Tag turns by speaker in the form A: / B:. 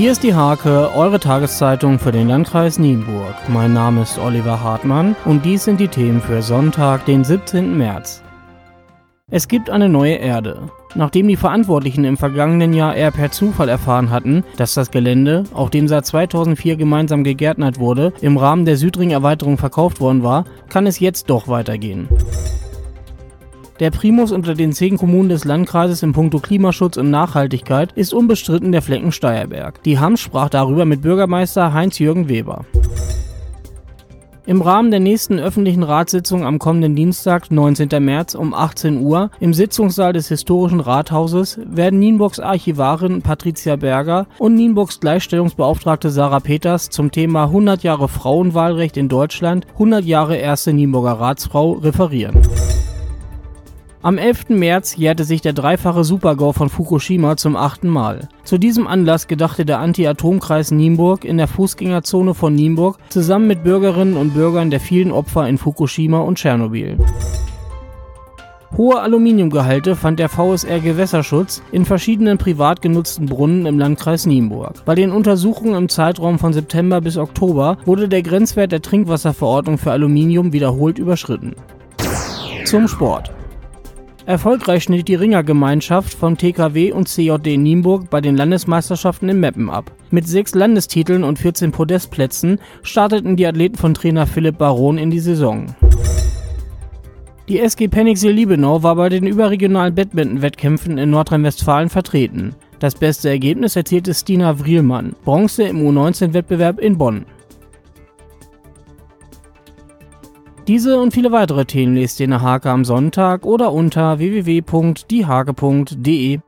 A: Hier ist die Hake, eure Tageszeitung für den Landkreis Nienburg. Mein Name ist Oliver Hartmann und dies sind die Themen für Sonntag, den 17. März. Es gibt eine neue Erde. Nachdem die Verantwortlichen im vergangenen Jahr eher per Zufall erfahren hatten, dass das Gelände, auf dem seit 2004 gemeinsam gegärtnert wurde, im Rahmen der Südring-Erweiterung verkauft worden war, kann es jetzt doch weitergehen. Der Primus unter den zehn Kommunen des Landkreises in puncto Klimaschutz und Nachhaltigkeit ist unbestritten der Flecken Steierberg. Die Hams sprach darüber mit Bürgermeister Heinz-Jürgen Weber. Im Rahmen der nächsten öffentlichen Ratssitzung am kommenden Dienstag, 19. März um 18 Uhr im Sitzungssaal des historischen Rathauses werden Nienburgs Archivarin Patricia Berger und Nienburgs Gleichstellungsbeauftragte Sarah Peters zum Thema 100 Jahre Frauenwahlrecht in Deutschland, 100 Jahre erste Nienburger Ratsfrau referieren. Am 11. März jährte sich der dreifache Supergau von Fukushima zum achten Mal. Zu diesem Anlass gedachte der Anti-Atom-Kreis Nienburg in der Fußgängerzone von Nienburg zusammen mit Bürgerinnen und Bürgern der vielen Opfer in Fukushima und Tschernobyl. Hohe Aluminiumgehalte fand der VSR Gewässerschutz in verschiedenen privat genutzten Brunnen im Landkreis Nienburg. Bei den Untersuchungen im Zeitraum von September bis Oktober wurde der Grenzwert der Trinkwasserverordnung für Aluminium wiederholt überschritten. Zum Sport. Erfolgreich schnitt die Ringergemeinschaft von TKW und CJD Nienburg bei den Landesmeisterschaften in Meppen ab. Mit sechs Landestiteln und 14 Podestplätzen starteten die Athleten von Trainer Philipp Baron in die Saison. Die SG Penixel Liebenau war bei den überregionalen Badminton-Wettkämpfen in Nordrhein-Westfalen vertreten. Das beste Ergebnis erzielte Stina Vrielmann, Bronze im U19-Wettbewerb in Bonn. Diese und viele weitere Themen lest ihr in der Hake am Sonntag oder unter www.diehake.de.